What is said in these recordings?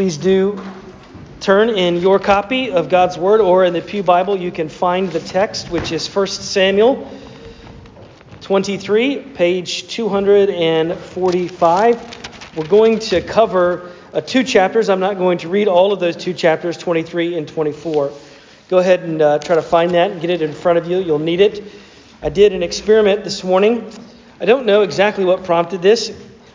please do turn in your copy of God's Word or in the Pew Bible. You can find the text, which is 1 Samuel 23, page 245. We're going to cover uh, two chapters. I'm not going to read all of those two chapters, 23 and 24. Go ahead and uh, try to find that and get it in front of you. You'll need it. I did an experiment this morning. I don't know exactly what prompted this.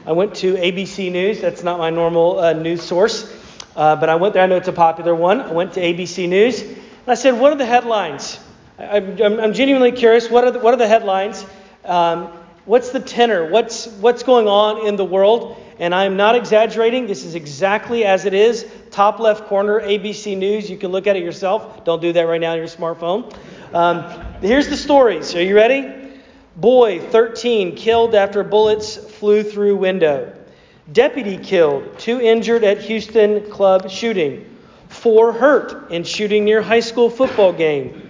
I went to ABC News. That's not my normal uh, news source. Uh, but I went there. I know it's a popular one. I went to ABC News. And I said, What are the headlines? I, am genuinely curious. What are the, what are the headlines? Um, what's the tenor? What's, what's going on in the world? And I'm not exaggerating. This is exactly as it is. Top left corner, ABC News. You can look at it yourself. Don't do that right now on your smartphone. Um, here's the stories. Are you ready? Boy, 13, killed after bullets flew through window. Deputy killed. Two injured at Houston club shooting. Four hurt in shooting near high school football game.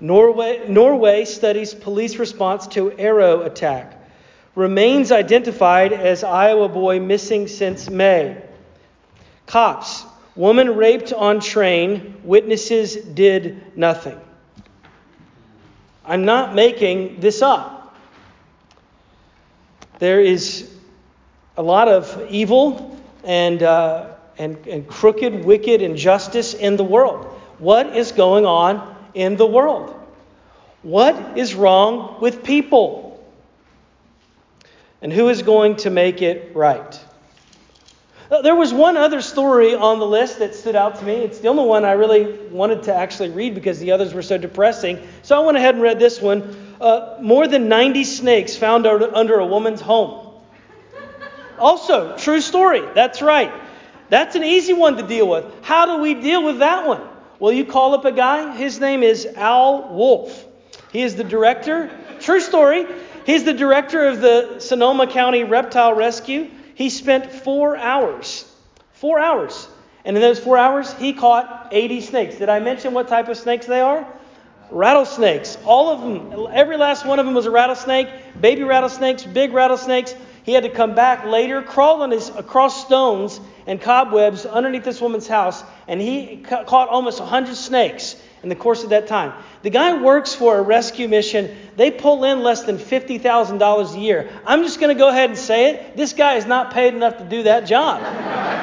Norway, Norway studies police response to arrow attack. Remains identified as Iowa boy missing since May. Cops. Woman raped on train. Witnesses did nothing. I'm not making this up. There is a lot of evil and, uh, and, and crooked, wicked injustice in the world. What is going on in the world? What is wrong with people? And who is going to make it right? Uh, there was one other story on the list that stood out to me. It's the only one I really wanted to actually read because the others were so depressing. So I went ahead and read this one. Uh, more than 90 snakes found under a woman's home. Also, true story. That's right. That's an easy one to deal with. How do we deal with that one? Well, you call up a guy. His name is Al Wolf. He is the director. True story. He's the director of the Sonoma County Reptile Rescue. He spent four hours, four hours. And in those four hours, he caught 80 snakes. Did I mention what type of snakes they are? Rattlesnakes. All of them, every last one of them was a rattlesnake. Baby rattlesnakes, big rattlesnakes. He had to come back later, crawl on his, across stones and cobwebs underneath this woman's house, and he ca- caught almost 100 snakes in the course of that time. The guy works for a rescue mission. They pull in less than $50,000 a year. I'm just going to go ahead and say it. This guy is not paid enough to do that job.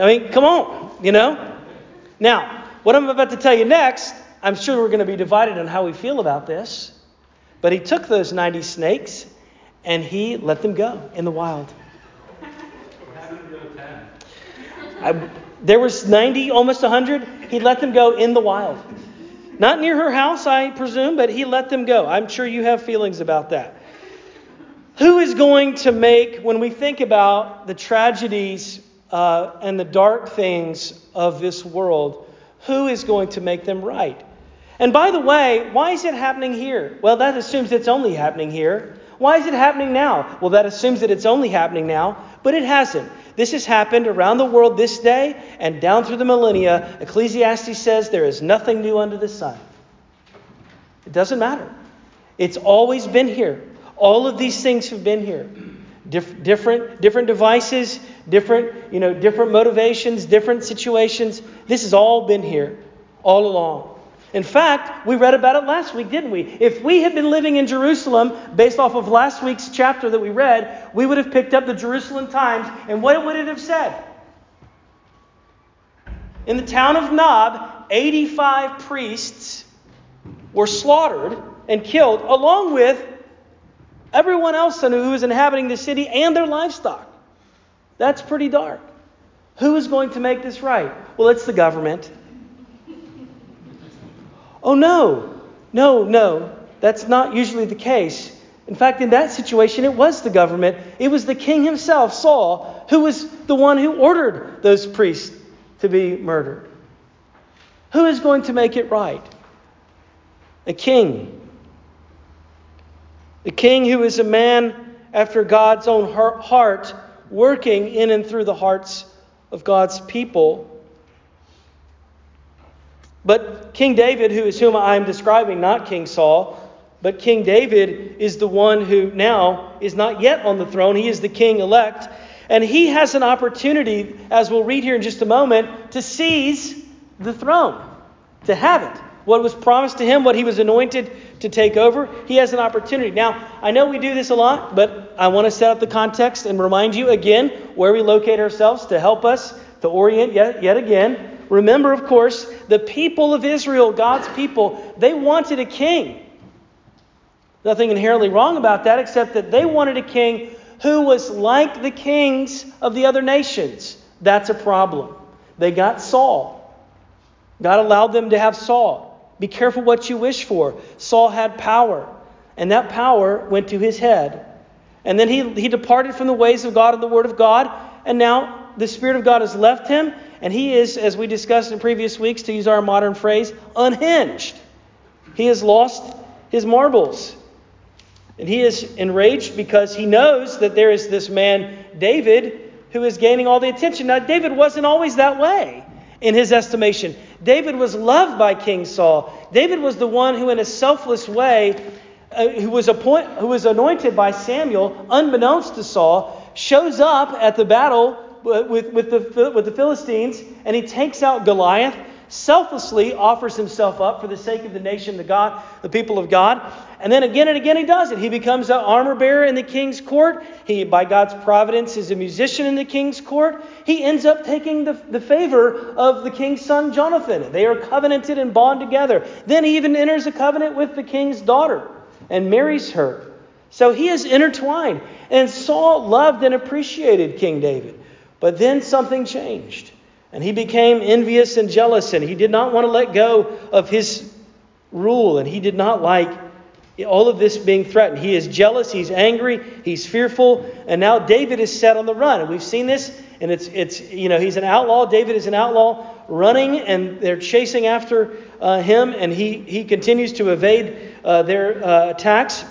I mean, come on, you know? Now, what I'm about to tell you next, I'm sure we're going to be divided on how we feel about this. But he took those 90 snakes and he let them go in the wild. I, there was 90, almost 100. He let them go in the wild. Not near her house, I presume, but he let them go. I'm sure you have feelings about that. Who is going to make, when we think about the tragedies uh, and the dark things of this world, who is going to make them right? And by the way, why is it happening here? Well, that assumes it's only happening here. Why is it happening now? Well, that assumes that it's only happening now, but it hasn't. This has happened around the world this day and down through the millennia. Ecclesiastes says there is nothing new under the sun. It doesn't matter. It's always been here. All of these things have been here. Dif- different, different devices, different, you know, different motivations, different situations. This has all been here all along. In fact, we read about it last week, didn't we? If we had been living in Jerusalem based off of last week's chapter that we read, we would have picked up the Jerusalem Times, and what would it have said? In the town of Nob, 85 priests were slaughtered and killed, along with everyone else who was inhabiting the city and their livestock. That's pretty dark. Who is going to make this right? Well, it's the government. Oh, no, no, no, that's not usually the case. In fact, in that situation, it was the government. It was the king himself, Saul, who was the one who ordered those priests to be murdered. Who is going to make it right? A king. A king who is a man after God's own heart, working in and through the hearts of God's people but King David, who is whom I am describing, not King Saul, but King David is the one who now is not yet on the throne. He is the king elect. And he has an opportunity, as we'll read here in just a moment, to seize the throne, to have it. What was promised to him, what he was anointed to take over, he has an opportunity. Now, I know we do this a lot, but I want to set up the context and remind you again where we locate ourselves to help us to orient yet, yet again. Remember, of course, the people of Israel, God's people, they wanted a king. Nothing inherently wrong about that, except that they wanted a king who was like the kings of the other nations. That's a problem. They got Saul. God allowed them to have Saul. Be careful what you wish for. Saul had power, and that power went to his head. And then he, he departed from the ways of God and the Word of God, and now the Spirit of God has left him, and he is, as we discussed in previous weeks, to use our modern phrase, unhinged. He has lost his marbles. And he is enraged because he knows that there is this man, David, who is gaining all the attention. Now, David wasn't always that way in his estimation. David was loved by King Saul. David was the one who, in a selfless way, uh, who, was appoint, who was anointed by Samuel, unbeknownst to Saul, shows up at the battle Uh, with, with, the, with the Philistines and he takes out Goliath selflessly offers himself up for the sake of the nation, the God, the people of God. And then again and again he does it. He becomes an armor bearer in the king's court. He, by God's providence, is a musician in the king's court. He ends up taking the, the favor of the king's son Jonathan. They are covenanted and bond together. Then he even enters a covenant with the king's daughter and marries her. So he is intertwined. And Saul loved and appreciated King David. But then something changed. And he became envious and jealous, and he did not want to let go of his rule, and he did not like all of this being threatened. He is jealous, he's angry, he's fearful, and now David is set on the run. And we've seen this, and it's, it's you know, he's an outlaw. David is an outlaw running, and they're chasing after uh, him, and he, he continues to evade uh, their uh, attacks.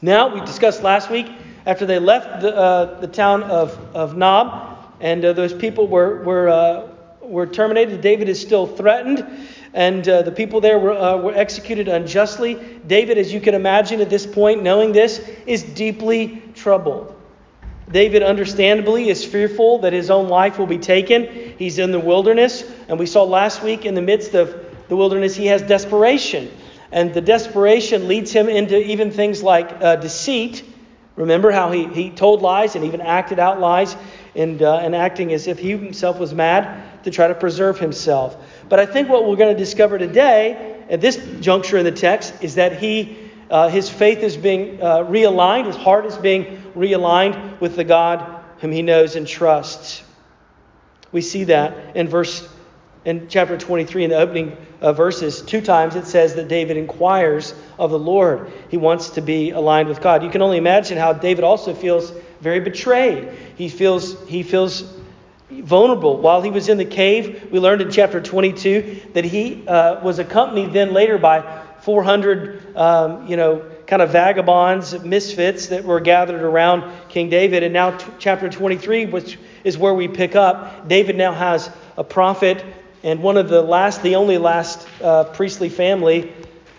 Now, we discussed last week, after they left the, uh, the town of, of Nob, and uh, those people were, were, uh, were terminated. David is still threatened, and uh, the people there were, uh, were executed unjustly. David, as you can imagine at this point, knowing this, is deeply troubled. David, understandably, is fearful that his own life will be taken. He's in the wilderness, and we saw last week in the midst of the wilderness, he has desperation. And the desperation leads him into even things like uh, deceit. Remember how he, he told lies and even acted out lies and, uh, and acting as if he himself was mad to try to preserve himself. But I think what we're going to discover today at this juncture in the text is that he, uh, his faith is being uh, realigned, his heart is being realigned with the God whom he knows and trusts. We see that in verse in chapter 23 in the opening uh, verses two times it says that david inquires of the lord he wants to be aligned with god you can only imagine how david also feels very betrayed. He feels, he feels vulnerable. While he was in the cave, we learned in chapter 22 that he uh, was accompanied then later by 400, um, you know, kind of vagabonds, misfits that were gathered around King David. And now, t- chapter 23, which is where we pick up, David now has a prophet and one of the last, the only last uh, priestly family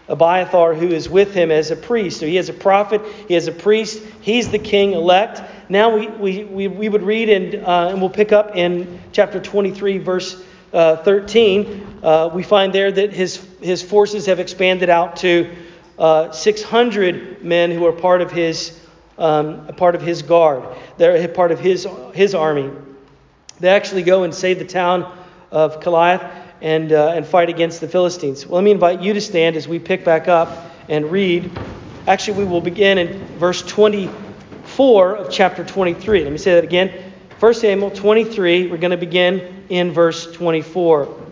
Abiathar, who is with him as a priest. So he has a prophet, he has a priest, he's the king elect. Now we, we, we, we would read, and, uh, and we'll pick up in chapter 23, verse uh, 13. Uh, we find there that his, his forces have expanded out to uh, 600 men who are part of his, um, part of his guard. They're part of his, his army. They actually go and save the town of Keilah and, uh, and fight against the Philistines. Well, let me invite you to stand as we pick back up and read. Actually, we will begin in verse 24 of chapter 23. Let me say that again. 1 Samuel 23, we're going to begin in verse 24.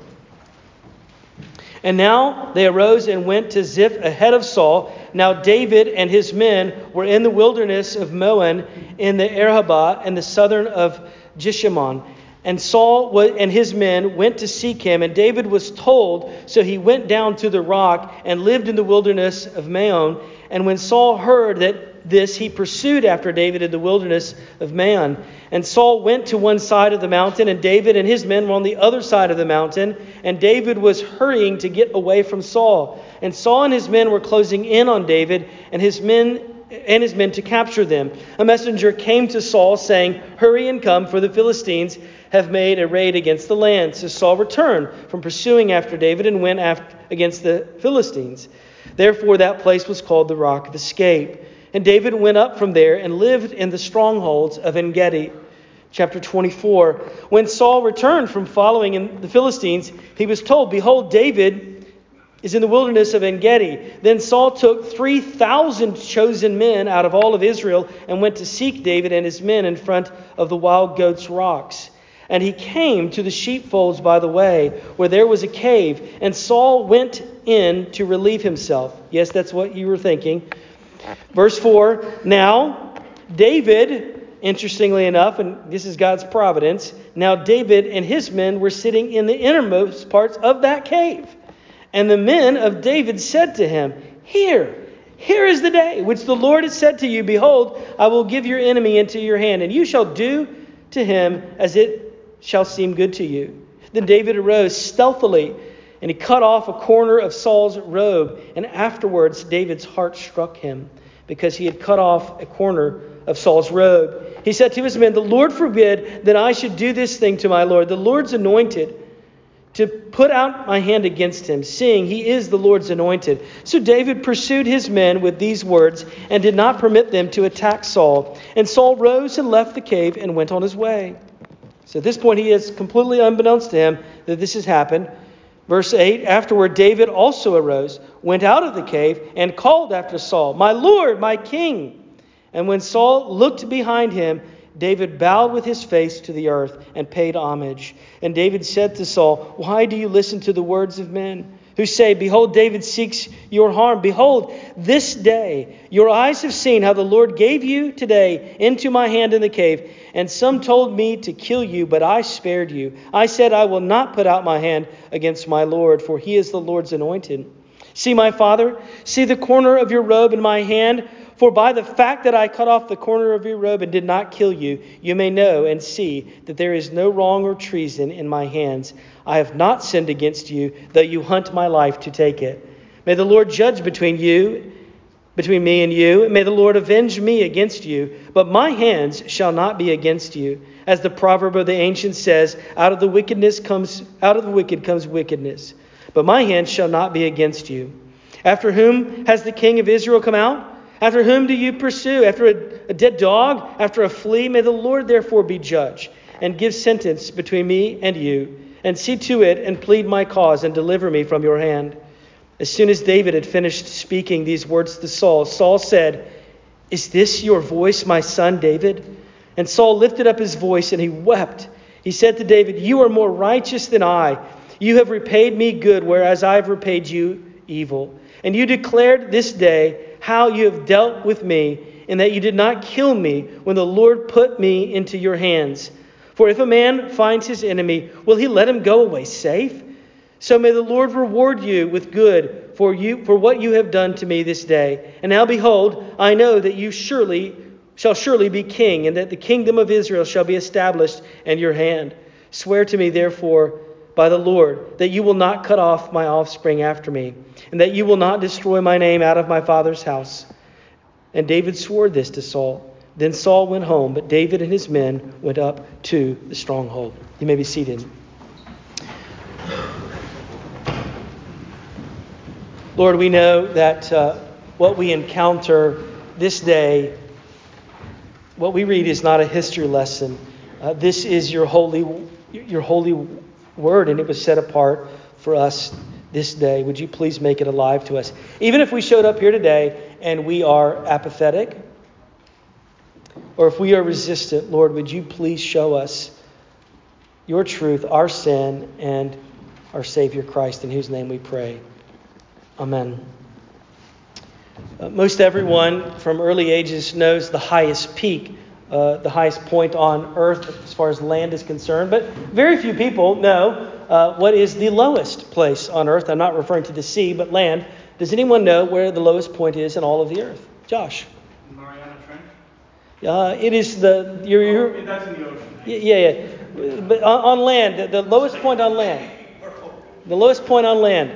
And now they arose and went to Ziph ahead of Saul. Now David and his men were in the wilderness of Maon in the Arabah and the southern of Jeshimon. And Saul and his men went to seek him, and David was told, so he went down to the rock and lived in the wilderness of Maon. And when Saul heard that this, he pursued after David in the wilderness of Maon. And Saul went to one side of the mountain, and David and his men were on the other side of the mountain. And David was hurrying to get away from Saul. And Saul and his men were closing in on David, and his men and his men to capture them. A messenger came to Saul saying, Hurry and come, for the Philistines have made a raid against the land. So Saul returned from pursuing after David and went after, against the Philistines. Therefore, that place was called the Rock of Escape. And David went up from there and lived in the strongholds of En Gedi. Chapter 24. When Saul returned from following in the Philistines, he was told, Behold, David is in the wilderness of En Gedi. Then Saul took 3,000 chosen men out of all of Israel and went to seek David and his men in front of the wild goats' rocks. And he came to the sheepfolds by the way, where there was a cave, and Saul went in to relieve himself. Yes, that's what you were thinking. Verse 4 Now, David, interestingly enough, and this is God's providence, now David and his men were sitting in the innermost parts of that cave. And the men of David said to him, Here, here is the day which the Lord has said to you, Behold, I will give your enemy into your hand, and you shall do to him as it shall seem good to you. Then David arose stealthily, and he cut off a corner of Saul's robe. And afterwards, David's heart struck him, because he had cut off a corner of Saul's robe. He said to his men, The Lord forbid that I should do this thing to my Lord, the Lord's anointed to put out my hand against him, seeing he is the Lord's anointed. So David pursued his men with these words and did not permit them to attack Saul. And Saul rose and left the cave and went on his way. So at this point, he is completely unbeknownst to him that this has happened. Verse 8 Afterward, David also arose, went out of the cave, and called after Saul, My Lord, my king. And when Saul looked behind him, David bowed with his face to the earth and paid homage. And David said to Saul, Why do you listen to the words of men who say, Behold, David seeks your harm? Behold, this day your eyes have seen how the Lord gave you today into my hand in the cave. And some told me to kill you, but I spared you. I said, I will not put out my hand against my Lord, for he is the Lord's anointed. See, my father, see the corner of your robe in my hand. For by the fact that I cut off the corner of your robe and did not kill you, you may know and see that there is no wrong or treason in my hands. I have not sinned against you, though you hunt my life to take it. May the Lord judge between you, between me and you. And may the Lord avenge me against you, but my hands shall not be against you. As the proverb of the ancients says, out of the wickedness comes out of the wicked comes wickedness. But my hands shall not be against you. After whom has the king of Israel come out? After whom do you pursue? After a, a, dead dog? After a flea? May the Lord therefore be judge and give sentence between me and you, and see to it and plead my cause and deliver me from your hand. As soon as David had finished speaking these words to Saul, Saul said, Is this your voice, my son David? And Saul lifted up his voice and he wept. He said to David, You are more righteous than I. You have repaid me good, whereas I have repaid you evil. And you declared this day, how you have dealt with me, and that you did not kill me when the Lord put me into your hands. For if a man finds his enemy, will he let him go away safe? So may the Lord reward you with good for you for what you have done to me this day. And now behold, I know that you surely shall surely be king, and that the kingdom of Israel shall be established in your hand. Swear to me, therefore, by the Lord, that you will not cut off my offspring after me, and that you will not destroy my name out of my father's house. And David swore this to Saul. Then Saul went home, but David and his men went up to the stronghold. You may be seated. Lord, we know that uh, what we encounter this day, what we read is not a history lesson. Uh, this is your holy, your holy word, and it was set apart for us this day. Would you please make it alive to us? Even if we showed up here today and we are apathetic, or if we are resistant, Lord, would you please show us your truth, our sin, and our Savior Christ, in whose name we pray. Amen. Uh, most everyone from early ages knows the highest peak uh, the highest point on earth as far as land is concerned, but very few people know uh, what is the lowest place on earth. I'm not referring to the sea, but land. Does anyone know where the lowest point is in all of the earth? Josh. Mariana Trench. Uh, it is the. You're, you're, oh, that's in the ocean. Yeah, yeah. But on, on land, the, lowest point on land. The lowest point on land.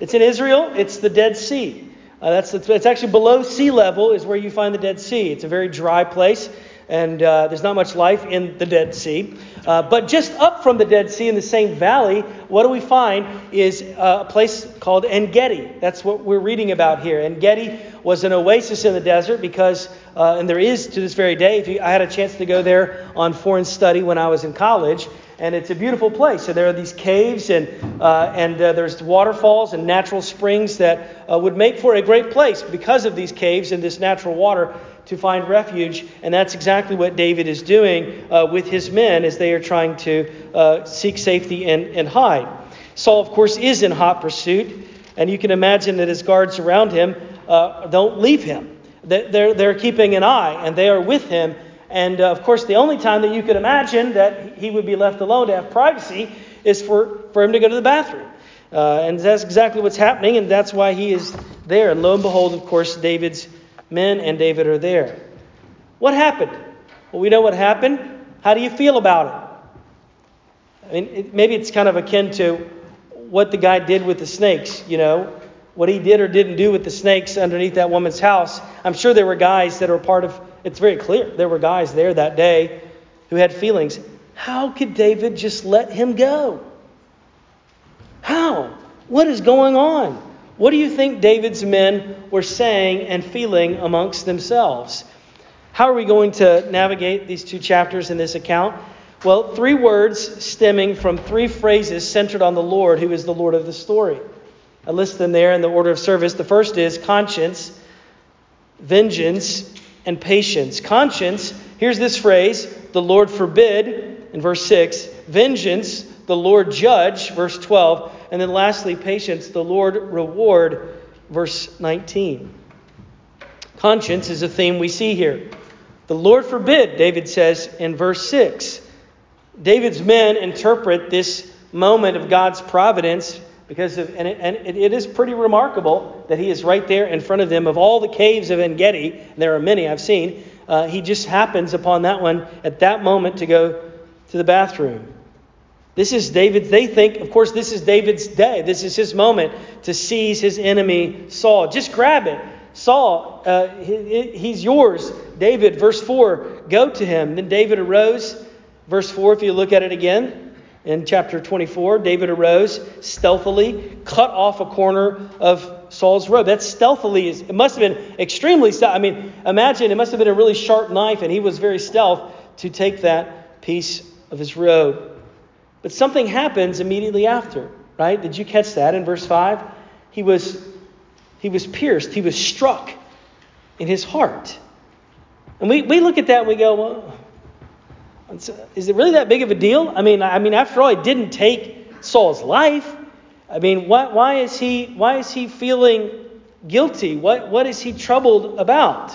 It's in Israel. It's the Dead Sea. Uh, that's it's actually below sea level is where you find the Dead Sea. It's a very dry place, and uh, there's not much life in the Dead Sea. Uh, but just up from the Dead Sea in the same valley, what do we find is uh, a place called En Gedi. That's what we're reading about here. En Gedi was an oasis in the desert because, uh, and there is to this very day. If you, I had a chance to go there on foreign study when I was in college, and it's a beautiful place. So there are these caves and uh, and uh, there's waterfalls and natural springs that uh, would make for a great place because of these caves and this natural water to find refuge. And that's exactly what David is doing uh, with his men as they are trying to uh, seek safety and, and hide. Saul, of course, is in hot pursuit, and you can imagine that his guards around him uh, don't leave him. They're, they're keeping an eye, and they are with him and uh, of course, the only time that you could imagine that he would be left alone to have privacy is for, for him to go to the bathroom. Uh, and that's exactly what's happening, and that's why he is there. And lo and behold, of course, David's men and David are there. What happened? Well, we know what happened. How do you feel about it? I mean, it, maybe it's kind of akin to what the guy did with the snakes, you know, what he did or didn't do with the snakes underneath that woman's house. I'm sure there were guys that were part of it's very clear. There were guys there that day who had feelings. How could David just let him go? How? What is going on? What do you think David's men were saying and feeling amongst themselves? How are we going to navigate these two chapters in this account? Well, three words stemming from three phrases centered on the Lord, who is the Lord of the story. I list them there in the order of service. The first is conscience, vengeance, and patience. Conscience, here's this phrase the Lord forbid in verse 6, vengeance, the Lord judge, verse 12, and then lastly, patience, the Lord reward, verse 19. Conscience is a theme we see here. The Lord forbid, David says in verse 6. David's men interpret this moment of God's providence because of, and, it, and it is pretty remarkable that he is right there in front of them. Of all the caves of En Gedi, and there are many I've seen, uh, he just happens upon that one at that moment to go to the bathroom. This is David's, they think, of course, this is David's day. This is his moment to seize his enemy, Saul. Just grab it. Saul, uh, he, he's yours. David, verse 4, go to him. Then David arose. Verse 4, if you look at it again, in chapter 24, David arose stealthily, cut off a corner of Saul's robe. That stealthily is, it must have been extremely stealth. I mean, imagine it must have been a really sharp knife, and he was very stealth to take that piece of his robe. But something happens immediately after, right? Did you catch that in verse 5? He was, he was pierced, he was struck in his heart. And we, we look at that and we go, well, is it really that big of a deal? I mean, I mean, after all, he didn't take Saul's life. I mean, why, why is he why is he feeling guilty? What what is he troubled about?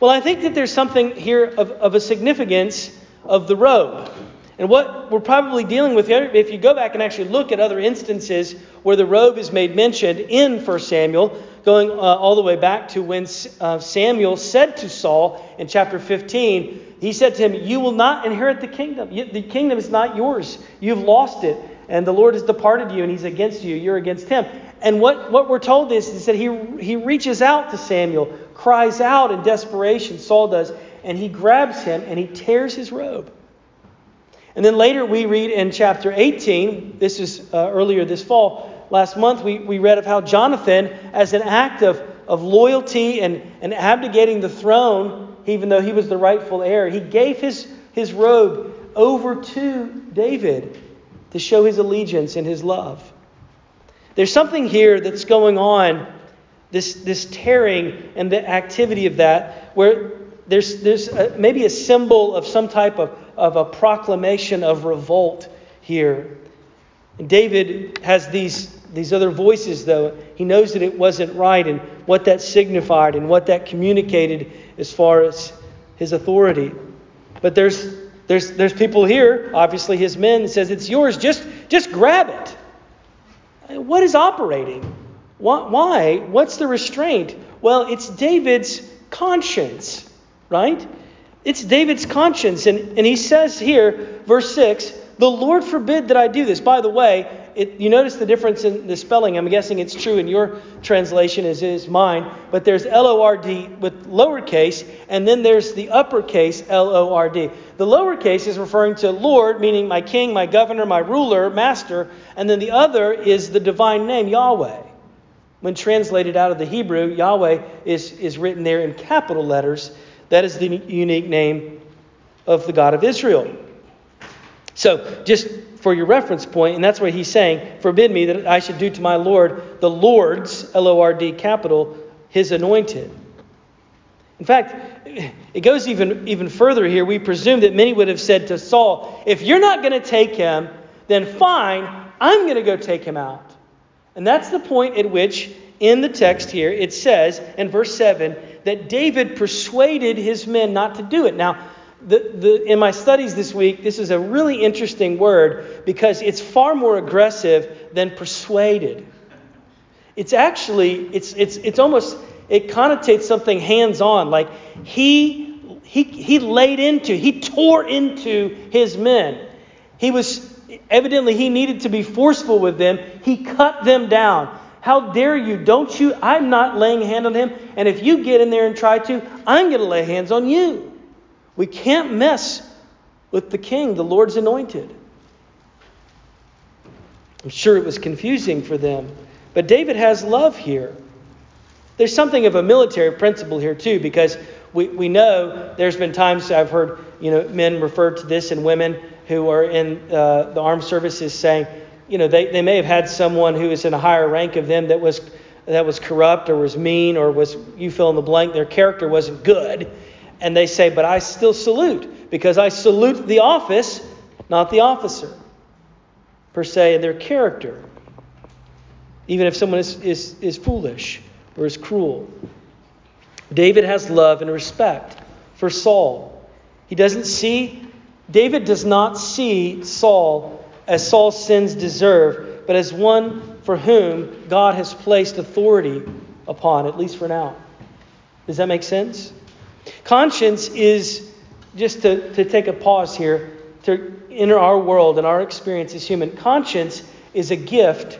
Well, I think that there's something here of, of a significance of the robe. And what we're probably dealing with, here, if you go back and actually look at other instances where the robe is made mentioned in 1 Samuel, going uh, all the way back to when uh, Samuel said to Saul in chapter 15, he said to him, You will not inherit the kingdom. The kingdom is not yours. You've lost it. And the Lord has departed you, and he's against you. You're against him. And what, what we're told is, is that he, he reaches out to Samuel, cries out in desperation, Saul does, and he grabs him and he tears his robe. And then later we read in chapter 18, this is uh, earlier this fall, last month we, we read of how Jonathan, as an act of, of loyalty and, and abdicating the throne, even though he was the rightful heir, he gave his, his robe over to David to show his allegiance and his love. There's something here that's going on, this, this tearing and the activity of that, where there's, there's a, maybe a symbol of some type of of a proclamation of revolt here. And David has these, these other voices, though. He knows that it wasn't right and what that signified and what that communicated as far as his authority. But there's, there's, there's people here, obviously his men, says, It's yours, just, just grab it. What is operating? Why? What's the restraint? Well, it's David's conscience, right? It's David's conscience. And, and he says here, verse 6 The Lord forbid that I do this. By the way, it, you notice the difference in the spelling. I'm guessing it's true in your translation as is mine, but there's L O R D with lowercase, and then there's the uppercase L O R D. The lowercase is referring to Lord, meaning my king, my governor, my ruler, master, and then the other is the divine name, Yahweh. When translated out of the Hebrew, Yahweh is, is written there in capital letters. That is the unique name of the God of Israel. So, just for your reference point, and that's what he's saying, forbid me that I should do to my Lord the Lord's, L O R D capital, his anointed. In fact, it goes even, even further here. We presume that many would have said to Saul, If you're not going to take him, then fine, I'm going to go take him out. And that's the point at which, in the text here, it says in verse 7 that David persuaded his men not to do it. Now, the, the, in my studies this week, this is a really interesting word because it's far more aggressive than persuaded. It's actually, it's, it's, it's almost, it connotates something hands on. Like he, he, he laid into, he tore into his men. He was, evidently, he needed to be forceful with them. He cut them down. How dare you? Don't you? I'm not laying hand on him. And if you get in there and try to, I'm going to lay hands on you. We can't mess with the king, the Lord's anointed. I'm sure it was confusing for them. But David has love here. There's something of a military principle here, too, because we, we know there's been times I've heard you know, men refer to this and women who are in uh, the armed services saying, you know, they, they may have had someone who is in a higher rank of them that was that was corrupt or was mean or was you fill in the blank, their character wasn't good. And they say, but I still salute because I salute the office, not the officer, per se, and their character. Even if someone is, is, is foolish or is cruel. David has love and respect for Saul. He doesn't see, David does not see Saul as Saul's sins deserve, but as one for whom God has placed authority upon, at least for now. Does that make sense? Conscience is, just to, to take a pause here, to enter our world and our experience as human, conscience is a gift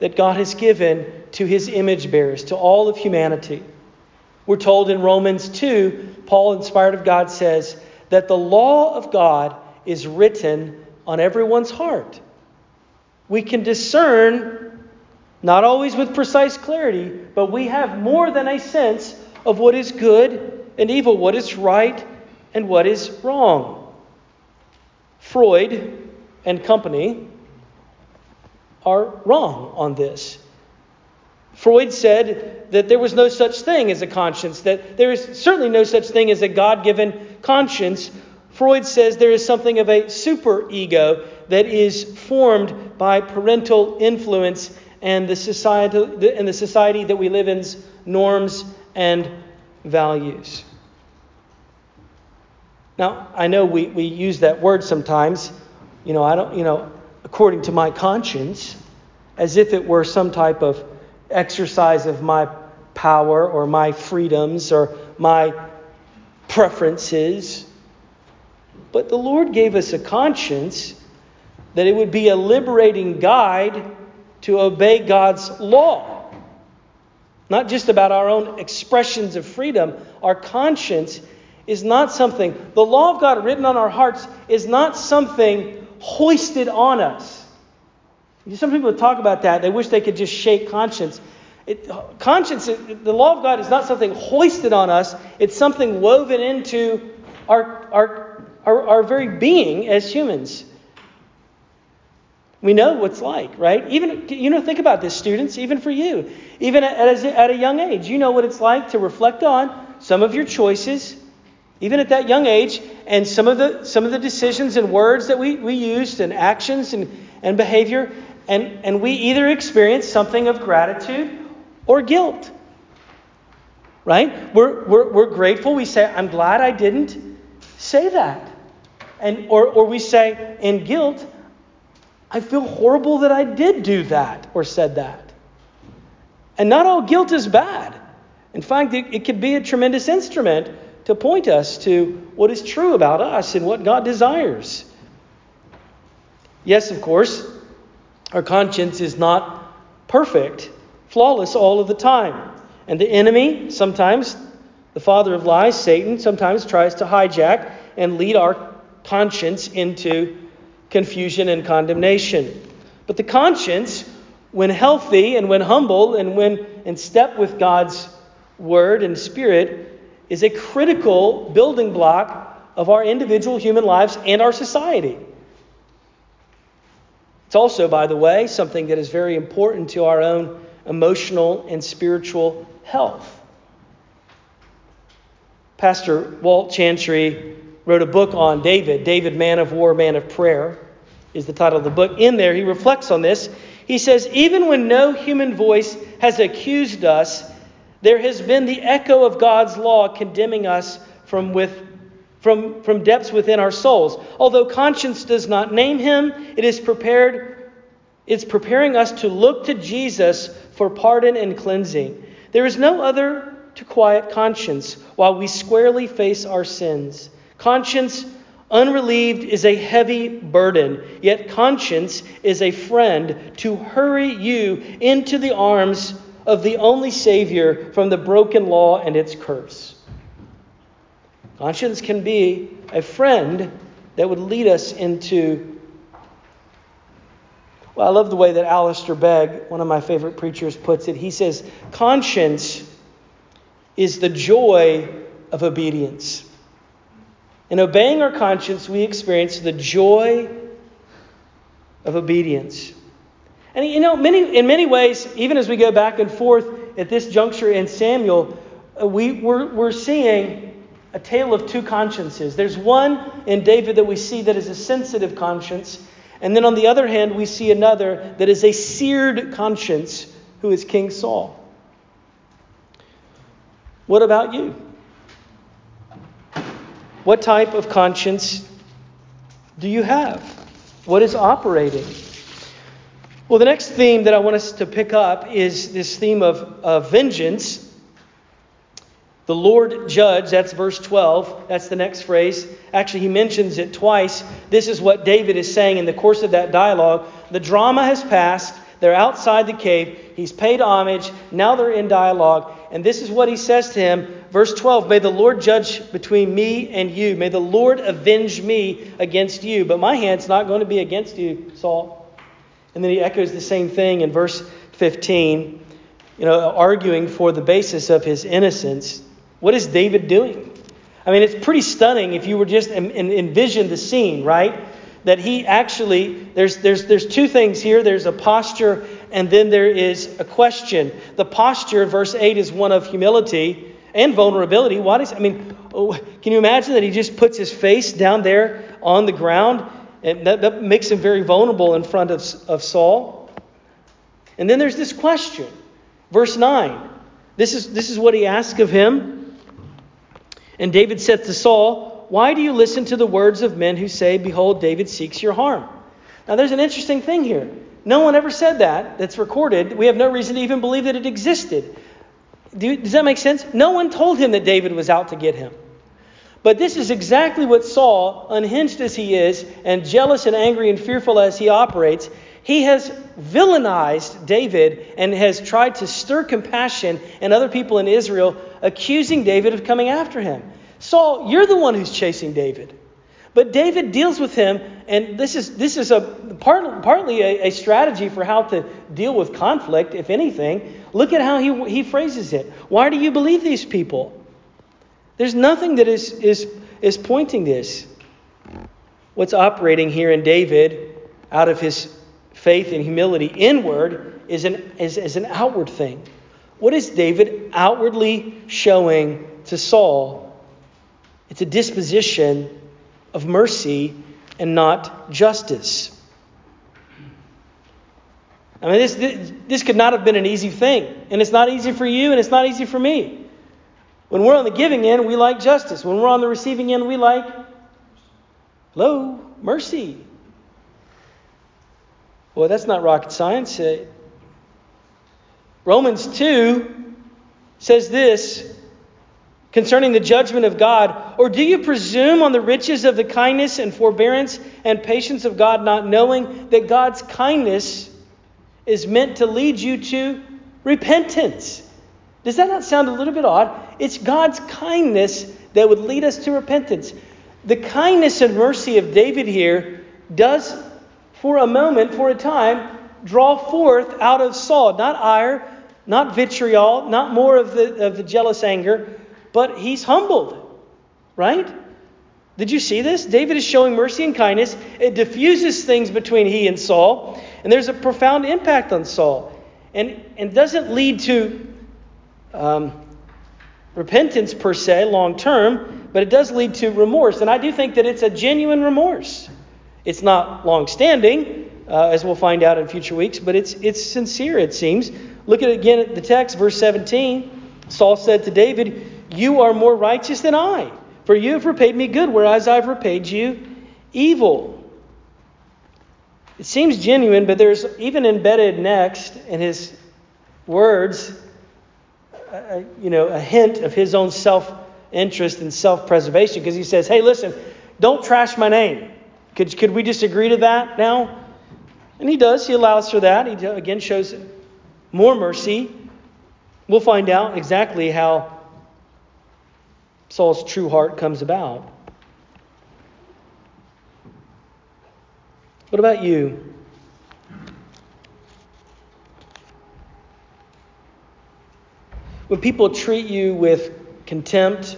that God has given to his image bearers, to all of humanity. We're told in Romans 2, Paul, inspired of God, says that the law of God is written on everyone's heart. We can discern, not always with precise clarity, but we have more than a sense of what is good and evil, what is right and what is wrong. Freud and company are wrong on this. Freud said that there was no such thing as a conscience, that there is certainly no such thing as a God given conscience. Freud says there is something of a super ego that is formed by parental influence and the society, and the society that we live in's norms and values. Now, I know we, we use that word sometimes, you know, I don't, you know, according to my conscience, as if it were some type of exercise of my power or my freedoms or my preferences. But the Lord gave us a conscience that it would be a liberating guide to obey God's law. Not just about our own expressions of freedom, our conscience is not something, the law of God written on our hearts is not something hoisted on us. Some people talk about that. They wish they could just shake conscience. It, conscience, the law of God is not something hoisted on us, it's something woven into our, our, our, our very being as humans. We know what's like, right? Even, you know, think about this, students, even for you. Even at, at, a, young age, you know what it's like to reflect on some of your choices even at that young age, and some of the, some of the decisions and words that we, we used and actions and, and behavior, and, and we either experience something of gratitude or guilt. Right? We're, we're, we're grateful. We say, I'm glad I didn't say that. And, or, or we say, in guilt, I feel horrible that I did do that or said that. And not all guilt is bad. In fact, it, it could be a tremendous instrument to point us to what is true about us and what God desires. Yes, of course, our conscience is not perfect, flawless all of the time. And the enemy, sometimes, the father of lies, Satan, sometimes tries to hijack and lead our conscience into confusion and condemnation. But the conscience, when healthy and when humble and when in step with God's word and spirit, is a critical building block of our individual human lives and our society. It's also, by the way, something that is very important to our own emotional and spiritual health. Pastor Walt Chantry wrote a book on David, David, Man of War, Man of Prayer, is the title of the book. In there, he reflects on this. He says, Even when no human voice has accused us, there has been the echo of God's law condemning us from, with, from, from depths within our souls. Although conscience does not name him, it is prepared, it's preparing us to look to Jesus for pardon and cleansing. There is no other to quiet conscience while we squarely face our sins. Conscience unrelieved is a heavy burden, yet conscience is a friend to hurry you into the arms of the only Savior from the broken law and its curse. Conscience can be a friend that would lead us into. Well, I love the way that Alistair Begg, one of my favorite preachers, puts it. He says, Conscience is the joy of obedience. In obeying our conscience, we experience the joy of obedience. And you know, many, in many ways, even as we go back and forth at this juncture in Samuel, uh, we, we're, we're seeing a tale of two consciences. There's one in David that we see that is a sensitive conscience, and then on the other hand, we see another that is a seared conscience, who is King Saul. What about you? What type of conscience do you have? What is operating? Well, the next theme that I want us to pick up is this theme of, of vengeance. The Lord judge, that's verse 12. That's the next phrase. Actually, he mentions it twice. This is what David is saying in the course of that dialogue. The drama has passed. They're outside the cave. He's paid homage. Now they're in dialogue. And this is what he says to him. Verse 12 May the Lord judge between me and you. May the Lord avenge me against you. But my hand's not going to be against you, Saul. And then he echoes the same thing in verse 15, you know, arguing for the basis of his innocence. What is David doing? I mean, it's pretty stunning if you were just envision the scene, right? That he actually, there's, there's, there's two things here there's a posture, and then there is a question. The posture, verse 8, is one of humility and vulnerability. Why does, I mean, oh, can you imagine that he just puts his face down there on the ground and that, that makes him very vulnerable in front of, of Saul. And then there's this question. Verse 9. This is, this is what he asks of him. And David said to Saul, Why do you listen to the words of men who say, Behold, David seeks your harm? Now, there's an interesting thing here. No one ever said that. That's recorded. We have no reason to even believe that it existed. Do, does that make sense? No one told him that David was out to get him. But this is exactly what Saul, unhinged as he is, and jealous and angry and fearful as he operates, he has villainized David and has tried to stir compassion in other people in Israel, accusing David of coming after him. Saul, you're the one who's chasing David. But David deals with him, and this is, this is a, part, partly a, a strategy for how to deal with conflict, if anything. Look at how he, he phrases it. Why do you believe these people? There's nothing that is, is, is pointing this. What's operating here in David out of his faith and humility inward is an, is, is an outward thing. What is David outwardly showing to Saul? It's a disposition of mercy and not justice. I mean, this, this, this could not have been an easy thing. And it's not easy for you, and it's not easy for me. When we're on the giving end, we like justice. When we're on the receiving end, we like, hello, mercy. Well, that's not rocket science. Uh, Romans 2 says this concerning the judgment of God? Or do you presume on the riches of the kindness and forbearance and patience of God, not knowing that God's kindness is meant to lead you to repentance? Does that not sound a little bit odd? It's God's kindness that would lead us to repentance. The kindness and mercy of David here does, for a moment, for a time, draw forth out of Saul, not ire, not vitriol, not more of the, of the jealous anger, but he's humbled, right? Did you see this? David is showing mercy and kindness. It diffuses things between he and Saul, and there's a profound impact on Saul. And, and doesn't lead to um, repentance per se, long term, but it does lead to remorse. And I do think that it's a genuine remorse. It's not long standing, uh, as we'll find out in future weeks, but it's, it's sincere, it seems. Look at again at the text, verse 17. Saul said to David, You are more righteous than I, for you have repaid me good, whereas I've repaid you evil. It seems genuine, but there's even embedded next in his words, uh, you know, a hint of his own self interest and self preservation because he says, Hey, listen, don't trash my name. Could, could we just agree to that now? And he does. He allows for that. He again shows more mercy. We'll find out exactly how Saul's true heart comes about. What about you? When people treat you with contempt,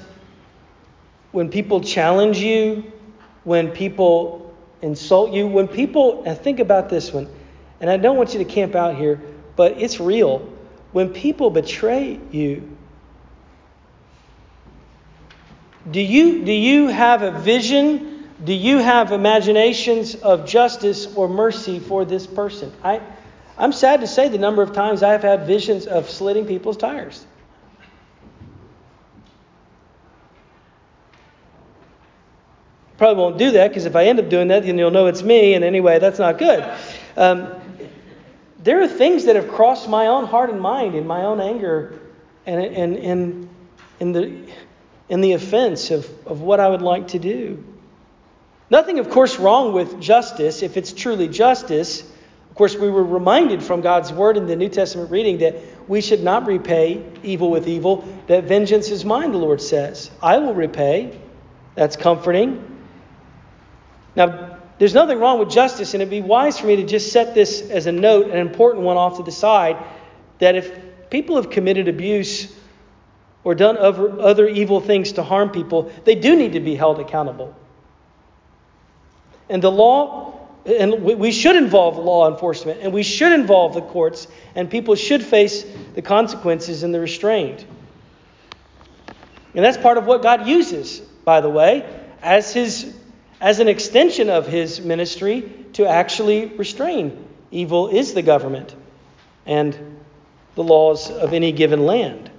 when people challenge you, when people insult you, when people, and think about this one, and I don't want you to camp out here, but it's real. When people betray you, do you, do you have a vision? Do you have imaginations of justice or mercy for this person? I, I'm sad to say the number of times I have had visions of slitting people's tires. Probably won't do that because if I end up doing that, then you'll know it's me. And anyway, that's not good. Um, there are things that have crossed my own heart and mind in my own anger and, and, and in, the, in the offense of, of what I would like to do. Nothing, of course, wrong with justice if it's truly justice. Of course, we were reminded from God's word in the New Testament reading that we should not repay evil with evil, that vengeance is mine, the Lord says. I will repay. That's comforting. Now, there's nothing wrong with justice, and it'd be wise for me to just set this as a note, an important one off to the side, that if people have committed abuse or done other evil things to harm people, they do need to be held accountable. And the law, and we should involve law enforcement, and we should involve the courts, and people should face the consequences and the restraint. And that's part of what God uses, by the way, as his as an extension of his ministry to actually restrain evil is the government and the laws of any given land.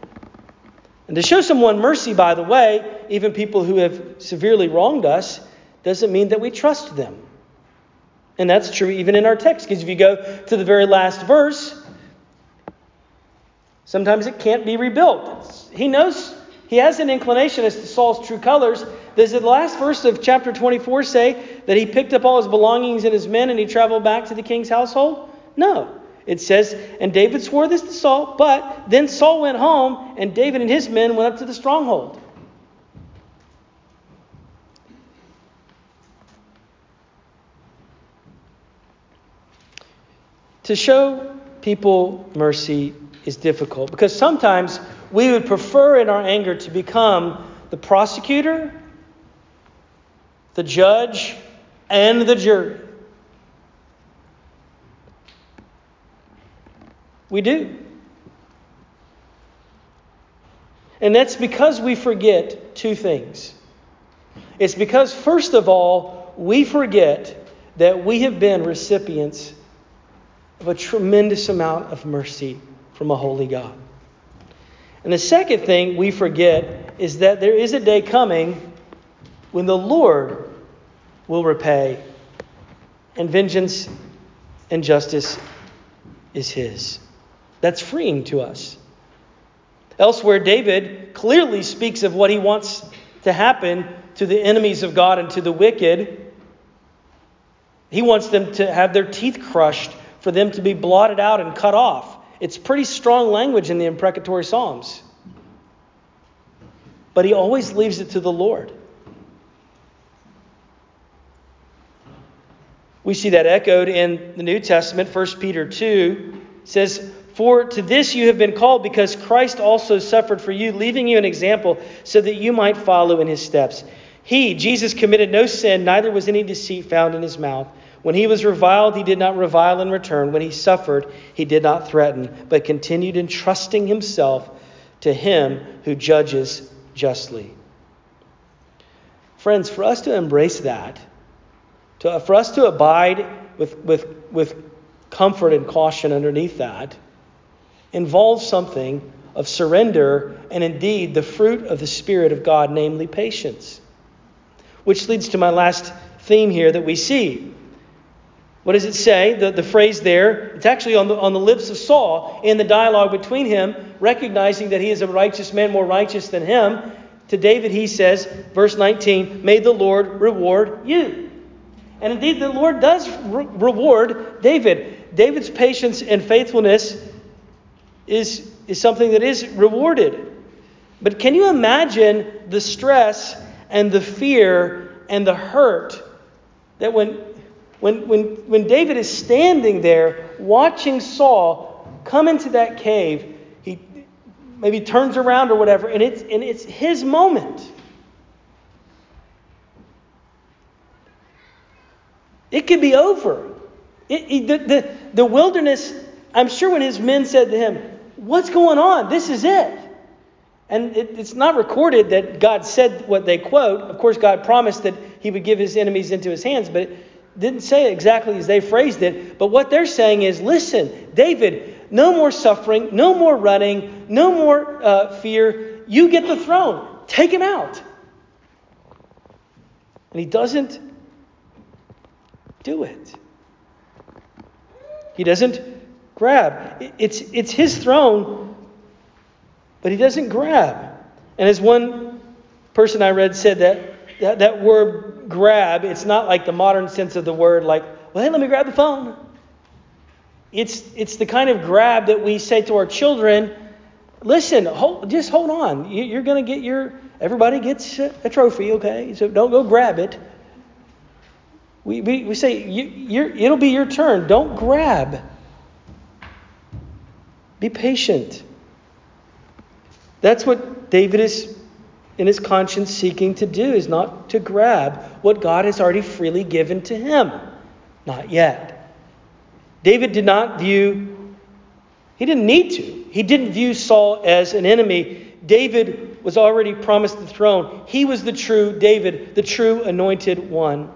And to show someone mercy, by the way, even people who have severely wronged us, doesn't mean that we trust them. And that's true even in our text, because if you go to the very last verse, sometimes it can't be rebuilt. He knows he has an inclination as to Saul's true colors. Does the last verse of chapter 24 say that he picked up all his belongings and his men and he traveled back to the king's household? No. It says, and David swore this to Saul, but then Saul went home and David and his men went up to the stronghold. To show people mercy is difficult because sometimes we would prefer in our anger to become the prosecutor, the judge, and the jury. We do. And that's because we forget two things. It's because, first of all, we forget that we have been recipients of a tremendous amount of mercy from a holy God. And the second thing we forget is that there is a day coming when the Lord will repay, and vengeance and justice is His. That's freeing to us. Elsewhere, David clearly speaks of what he wants to happen to the enemies of God and to the wicked. He wants them to have their teeth crushed, for them to be blotted out and cut off. It's pretty strong language in the imprecatory Psalms. But he always leaves it to the Lord. We see that echoed in the New Testament. 1 Peter 2 says, For to this you have been called, because Christ also suffered for you, leaving you an example, so that you might follow in his steps. He, Jesus, committed no sin, neither was any deceit found in his mouth. When he was reviled, he did not revile in return. When he suffered, he did not threaten, but continued entrusting himself to him who judges justly. Friends, for us to embrace that, to, for us to abide with, with, with comfort and caution underneath that, involves something of surrender and indeed the fruit of the Spirit of God, namely patience. Which leads to my last theme here that we see. What does it say? The, the phrase there, it's actually on the, on the lips of Saul in the dialogue between him, recognizing that he is a righteous man, more righteous than him. To David, he says, verse 19, May the Lord reward you. And indeed, the Lord does re- reward David. David's patience and faithfulness is, is something that is rewarded. But can you imagine the stress and the fear and the hurt that when, when, when, when David is standing there watching Saul come into that cave, he maybe turns around or whatever, and it's, and it's his moment. It could be over. It, it, the, the, the wilderness, I'm sure when his men said to him, What's going on? This is it. And it, it's not recorded that God said what they quote. Of course, God promised that he would give his enemies into his hands, but it didn't say it exactly as they phrased it. But what they're saying is listen, David, no more suffering, no more running, no more uh, fear. You get the throne. Take him out. And he doesn't do it. He doesn't grab. It's, it's his throne, but he doesn't grab. And as one person I read said that, that, that word grab, it's not like the modern sense of the word, like, well, hey, let me grab the phone. It's, it's the kind of grab that we say to our children, listen, hold, just hold on. You're going to get your, everybody gets a trophy, okay? So don't go grab it. We, we, we say, you, it'll be your turn. Don't grab. Be patient. That's what David is, in his conscience, seeking to do, is not to grab what God has already freely given to him. Not yet. David did not view, he didn't need to. He didn't view Saul as an enemy. David was already promised the throne. He was the true David, the true anointed one.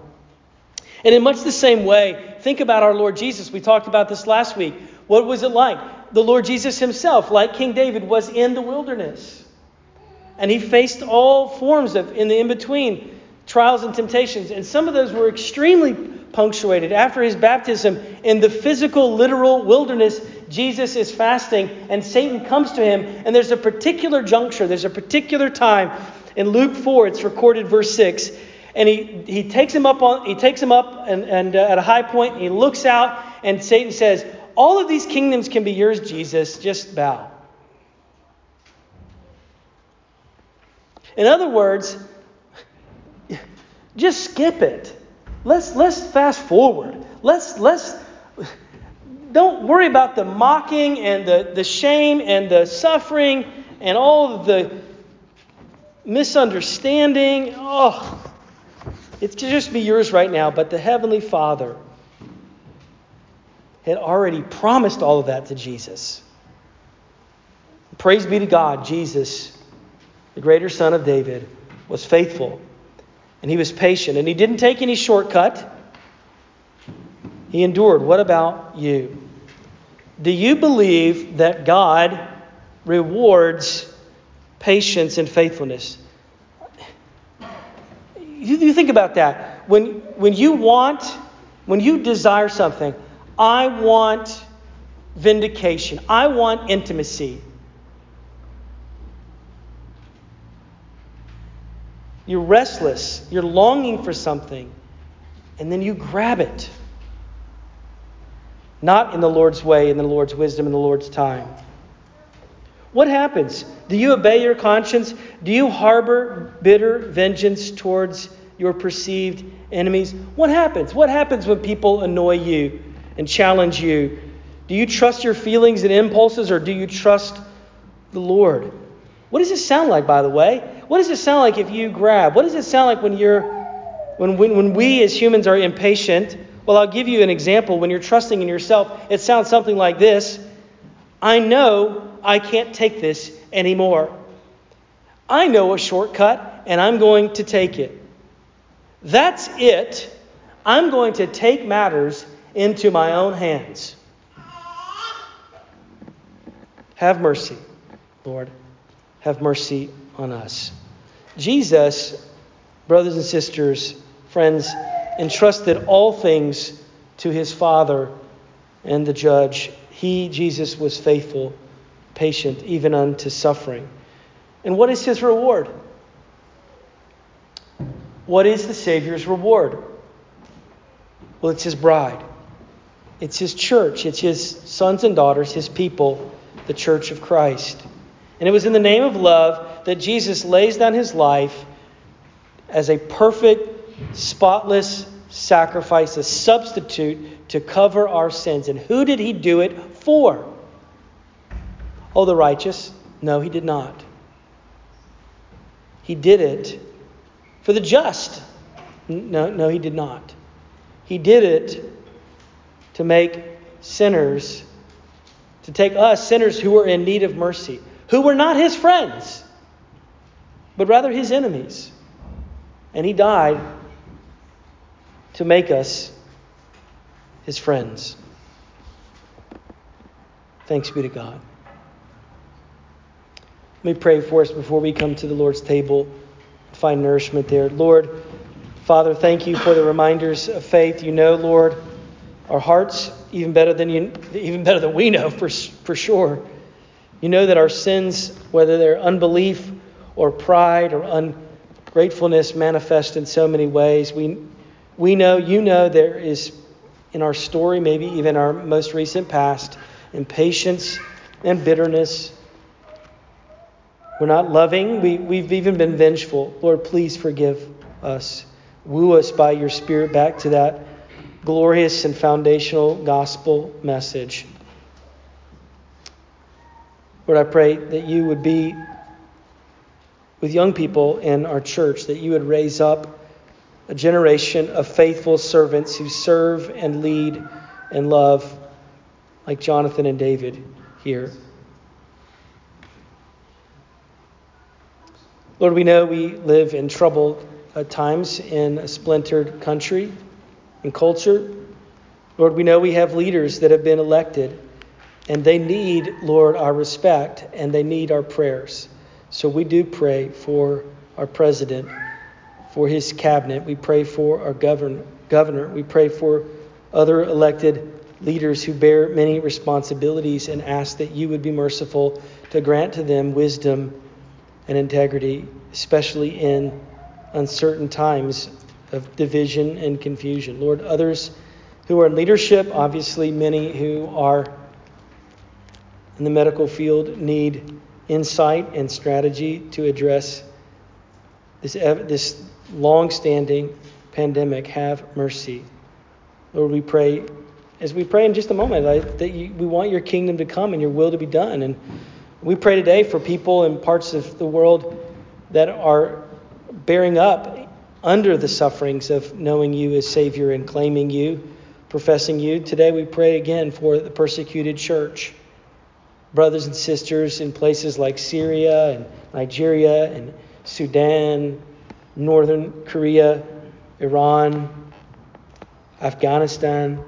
And in much the same way, think about our Lord Jesus. We talked about this last week. What was it like? The Lord Jesus himself, like King David, was in the wilderness. And he faced all forms of, in the in between, trials and temptations. And some of those were extremely punctuated. After his baptism, in the physical, literal wilderness, Jesus is fasting, and Satan comes to him. And there's a particular juncture, there's a particular time. In Luke 4, it's recorded, verse 6 and he, he takes him up on he takes him up and, and uh, at a high point and he looks out and satan says all of these kingdoms can be yours jesus. Just bow. In other words just skip it. Let's let's fast forward. Let's let's don't worry about the mocking and the, the shame and the suffering and all the misunderstanding. Oh it could just be yours right now, but the Heavenly Father had already promised all of that to Jesus. Praise be to God, Jesus, the greater son of David, was faithful and he was patient and he didn't take any shortcut. He endured. What about you? Do you believe that God rewards patience and faithfulness? you, you think about that. When, when you want, when you desire something, I want vindication, I want intimacy. You're restless, you're longing for something, and then you grab it. Not in the Lord's way, in the Lord's wisdom, in the Lord's time. What happens? Do you obey your conscience? Do you harbor bitter vengeance towards your perceived enemies? What happens? What happens when people annoy you? And challenge you? Do you trust your feelings and impulses or do you trust the Lord? What does it sound like, by the way? What does it sound like if you grab? What does it sound like when you're when, when, when we as humans are impatient? Well, I'll give you an example. When you're trusting in yourself, it sounds something like this I know I can't take this anymore. I know a shortcut, and I'm going to take it. That's it. I'm going to take matters into my own hands. Have mercy, Lord. Have mercy on us. Jesus, brothers and sisters, friends, entrusted all things to his Father and the judge. He, Jesus, was faithful, patient, even unto suffering. And what is his reward? What is the Savior's reward? Well, it's his bride. It's his church. It's his sons and daughters, his people, the church of Christ. And it was in the name of love that Jesus lays down his life as a perfect, spotless sacrifice, a substitute to cover our sins. And who did he do it for? Oh, the righteous? No, he did not. He did it for the just. No, no, he did not. He did it to make sinners, to take us, sinners who were in need of mercy, who were not his friends, but rather his enemies. And he died to make us his friends. Thanks be to God. Let me pray for us before we come to the Lord's table find nourishment there. Lord, Father, thank you for the reminders of faith. You know, Lord, our hearts even better than you, even better than we know for, for sure. You know that our sins, whether they're unbelief or pride or ungratefulness, manifest in so many ways. We, we know, you know, there is in our story, maybe even our most recent past, impatience and bitterness we're not loving. We, we've even been vengeful. Lord, please forgive us. Woo us by your Spirit back to that glorious and foundational gospel message. Lord, I pray that you would be with young people in our church, that you would raise up a generation of faithful servants who serve and lead and love like Jonathan and David here. Lord, we know we live in troubled uh, times in a splintered country and culture. Lord, we know we have leaders that have been elected, and they need, Lord, our respect and they need our prayers. So we do pray for our president, for his cabinet. We pray for our govern- governor. We pray for other elected leaders who bear many responsibilities and ask that you would be merciful to grant to them wisdom and integrity, especially in uncertain times of division and confusion. Lord, others who are in leadership, obviously, many who are in the medical field need insight and strategy to address this, this long standing pandemic. Have mercy. Lord, we pray, as we pray in just a moment, that you, we want your kingdom to come and your will to be done. And we pray today for people in parts of the world that are bearing up under the sufferings of knowing you as Savior and claiming you, professing you. Today we pray again for the persecuted church. Brothers and sisters in places like Syria and Nigeria and Sudan, Northern Korea, Iran, Afghanistan,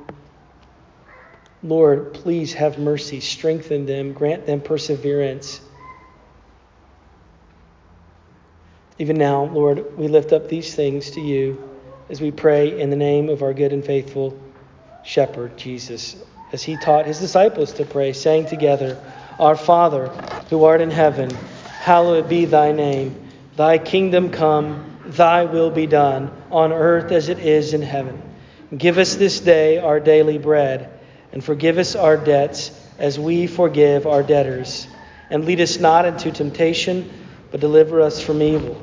Lord, please have mercy, strengthen them, grant them perseverance. Even now, Lord, we lift up these things to you as we pray in the name of our good and faithful shepherd, Jesus, as he taught his disciples to pray, saying together, Our Father, who art in heaven, hallowed be thy name. Thy kingdom come Thy will be done on earth as it is in heaven. Give us this day our daily bread, and forgive us our debts as we forgive our debtors. And lead us not into temptation, but deliver us from evil.